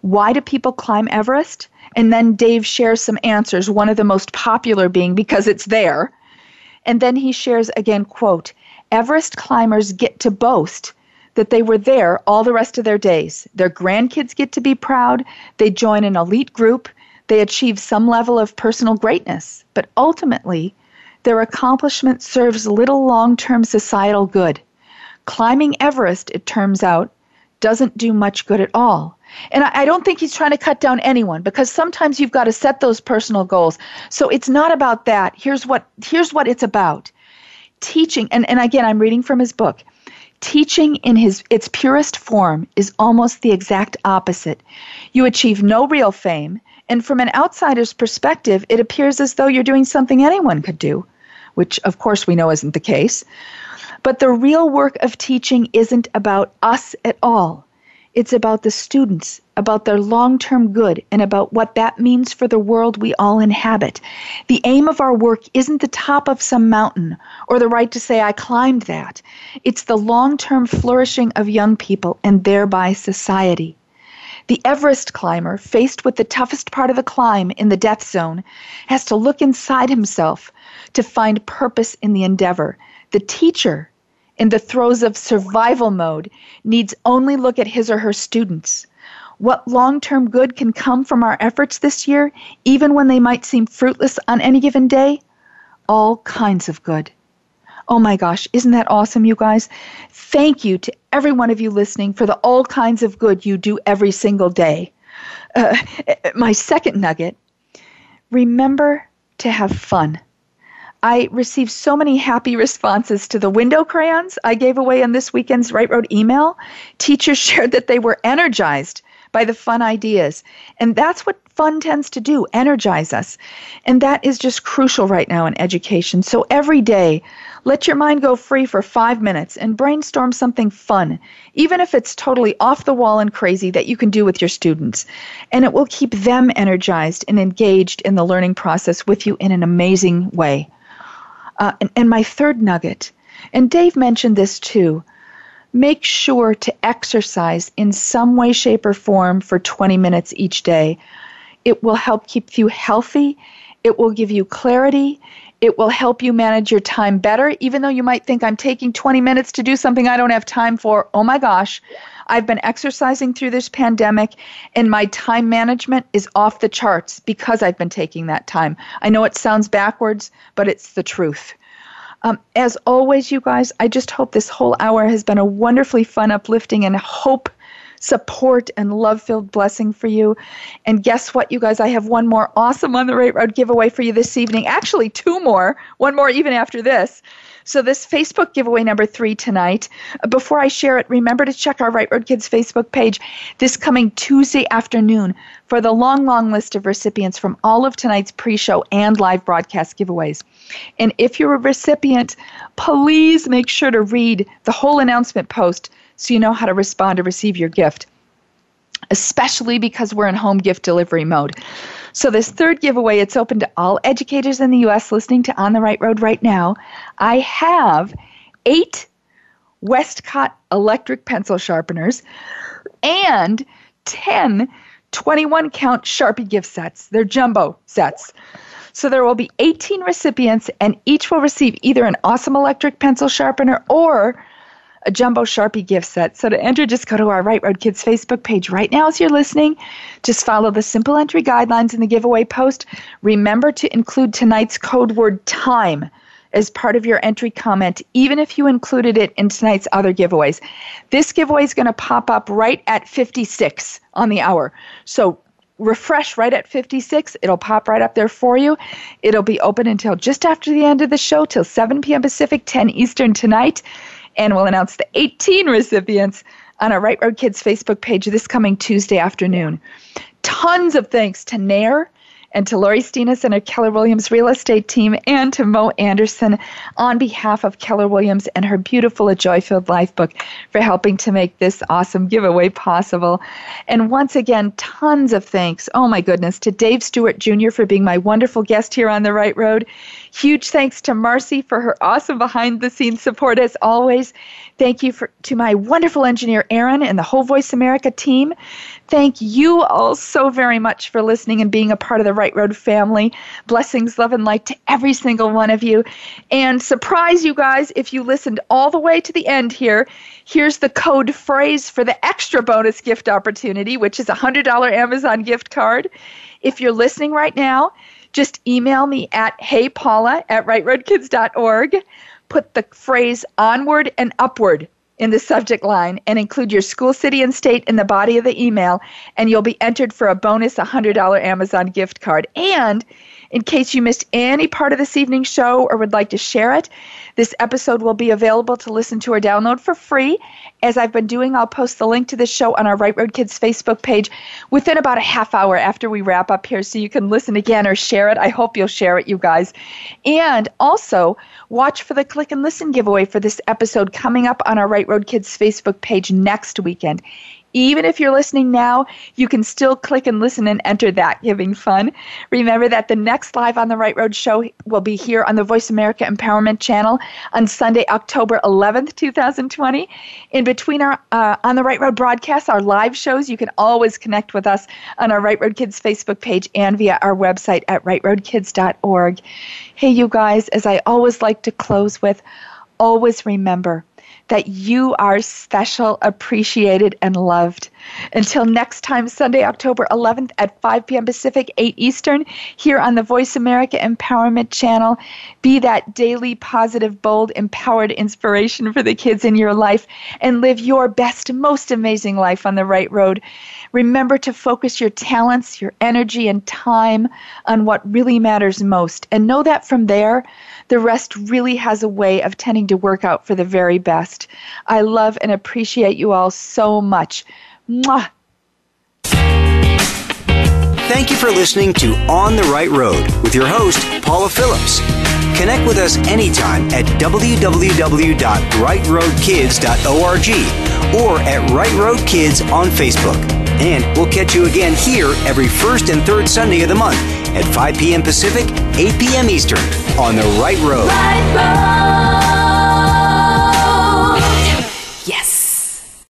Why do people climb Everest? And then Dave shares some answers, one of the most popular being because it's there. And then he shares again, quote, Everest climbers get to boast that they were there all the rest of their days. Their grandkids get to be proud. They join an elite group. They achieve some level of personal greatness, but ultimately, their accomplishment serves little long term societal good. Climbing Everest, it turns out, doesn't do much good at all. And I, don't think he's trying to cut down anyone because sometimes you've got to set those personal goals. So it's not about that. Here's what here's what it's about. Teaching and, and again I'm reading from his book. Teaching in his its purest form is almost the exact opposite. You achieve no real fame, and from an outsider's perspective, it appears as though you're doing something anyone could do, which of course we know isn't the case. But the real work of teaching isn't about us at all. It's about the students, about their long term good, and about what that means for the world we all inhabit. The aim of our work isn't the top of some mountain or the right to say, I climbed that. It's the long term flourishing of young people and thereby society. The Everest climber, faced with the toughest part of the climb in the death zone, has to look inside himself to find purpose in the endeavor. The teacher, in the throes of survival mode, needs only look at his or her students. What long term good can come from our efforts this year, even when they might seem fruitless on any given day? All kinds of good. Oh my gosh, isn't that awesome, you guys? Thank you to every one of you listening for the all kinds of good you do every single day. Uh, my second nugget remember to have fun. I received so many happy responses to the window crayons I gave away in this weekend's Right Road email. Teachers shared that they were energized by the fun ideas. And that's what fun tends to do energize us. And that is just crucial right now in education. So every day, let your mind go free for five minutes and brainstorm something fun, even if it's totally off the wall and crazy that you can do with your students. And it will keep them energized and engaged in the learning process with you in an amazing way. Uh, and, and my third nugget, and Dave mentioned this too make sure to exercise in some way, shape, or form for 20 minutes each day. It will help keep you healthy. It will give you clarity. It will help you manage your time better, even though you might think I'm taking 20 minutes to do something I don't have time for. Oh my gosh, I've been exercising through this pandemic, and my time management is off the charts because I've been taking that time. I know it sounds backwards, but it's the truth. Um, as always, you guys, I just hope this whole hour has been a wonderfully fun, uplifting, and hope support and love filled blessing for you. And guess what, you guys? I have one more awesome On the Right Road giveaway for you this evening. Actually, two more, one more even after this. So, this Facebook giveaway number three tonight. Before I share it, remember to check our Right Road Kids Facebook page this coming Tuesday afternoon for the long, long list of recipients from all of tonight's pre show and live broadcast giveaways. And if you're a recipient, please make sure to read the whole announcement post so you know how to respond to receive your gift especially because we're in home gift delivery mode. So, this third giveaway, it's open to all educators in the U.S. listening to On the Right Road right now. I have eight Westcott electric pencil sharpeners and 10 21 count Sharpie gift sets. They're jumbo sets. So there will be 18 recipients, and each will receive either an awesome electric pencil sharpener or a jumbo Sharpie gift set. So to enter, just go to our Right Road Kids Facebook page right now as you're listening. Just follow the simple entry guidelines in the giveaway post. Remember to include tonight's code word time as part of your entry comment, even if you included it in tonight's other giveaways. This giveaway is going to pop up right at 56 on the hour. So refresh right at 56. It'll pop right up there for you. It'll be open until just after the end of the show, till 7 p.m. Pacific, 10 Eastern tonight and we'll announce the 18 recipients on our Right Road Kids Facebook page this coming Tuesday afternoon. Tons of thanks to Nair and to Lori Steenis and her Keller Williams real estate team, and to Mo Anderson on behalf of Keller Williams and her beautiful A Joy Filled Life book for helping to make this awesome giveaway possible. And once again, tons of thanks, oh my goodness, to Dave Stuart Jr. for being my wonderful guest here on The Right Road. Huge thanks to Marcy for her awesome behind the scenes support as always. Thank you for, to my wonderful engineer, Aaron, and the whole Voice America team. Thank you all so very much for listening and being a part of the Right Road family. Blessings, love, and light to every single one of you. And surprise you guys, if you listened all the way to the end here, here's the code phrase for the extra bonus gift opportunity, which is a $100 Amazon gift card. If you're listening right now, just email me at heypaula at rightroadkids.org. Put the phrase onward and upward in the subject line and include your school, city, and state in the body of the email, and you'll be entered for a bonus $100 Amazon gift card. And in case you missed any part of this evening's show or would like to share it, this episode will be available to listen to or download for free. As I've been doing, I'll post the link to this show on our Right Road Kids Facebook page within about a half hour after we wrap up here so you can listen again or share it. I hope you'll share it, you guys. And also, watch for the Click and Listen giveaway for this episode coming up on our Right Road Kids Facebook page next weekend. Even if you're listening now, you can still click and listen and enter that giving fun. Remember that the next Live on the Right Road show will be here on the Voice America Empowerment channel on Sunday, October 11th, 2020. In between our uh, On the Right Road broadcasts, our live shows, you can always connect with us on our Right Road Kids Facebook page and via our website at rightroadkids.org. Hey, you guys, as I always like to close with, always remember that you are special, appreciated, and loved. Until next time, Sunday, October 11th at 5 p.m. Pacific, 8 Eastern, here on the Voice America Empowerment Channel. Be that daily, positive, bold, empowered inspiration for the kids in your life and live your best, most amazing life on the right road. Remember to focus your talents, your energy, and time on what really matters most. And know that from there, the rest really has a way of tending to work out for the very best. I love and appreciate you all so much. Mwah. Thank you for listening to On the Right Road with your host, Paula Phillips. Connect with us anytime at www.rightroadkids.org or at Right Road Kids on Facebook. And we'll catch you again here every first and third Sunday of the month at 5 p.m. Pacific, 8 p.m. Eastern on the Right Road. Right road.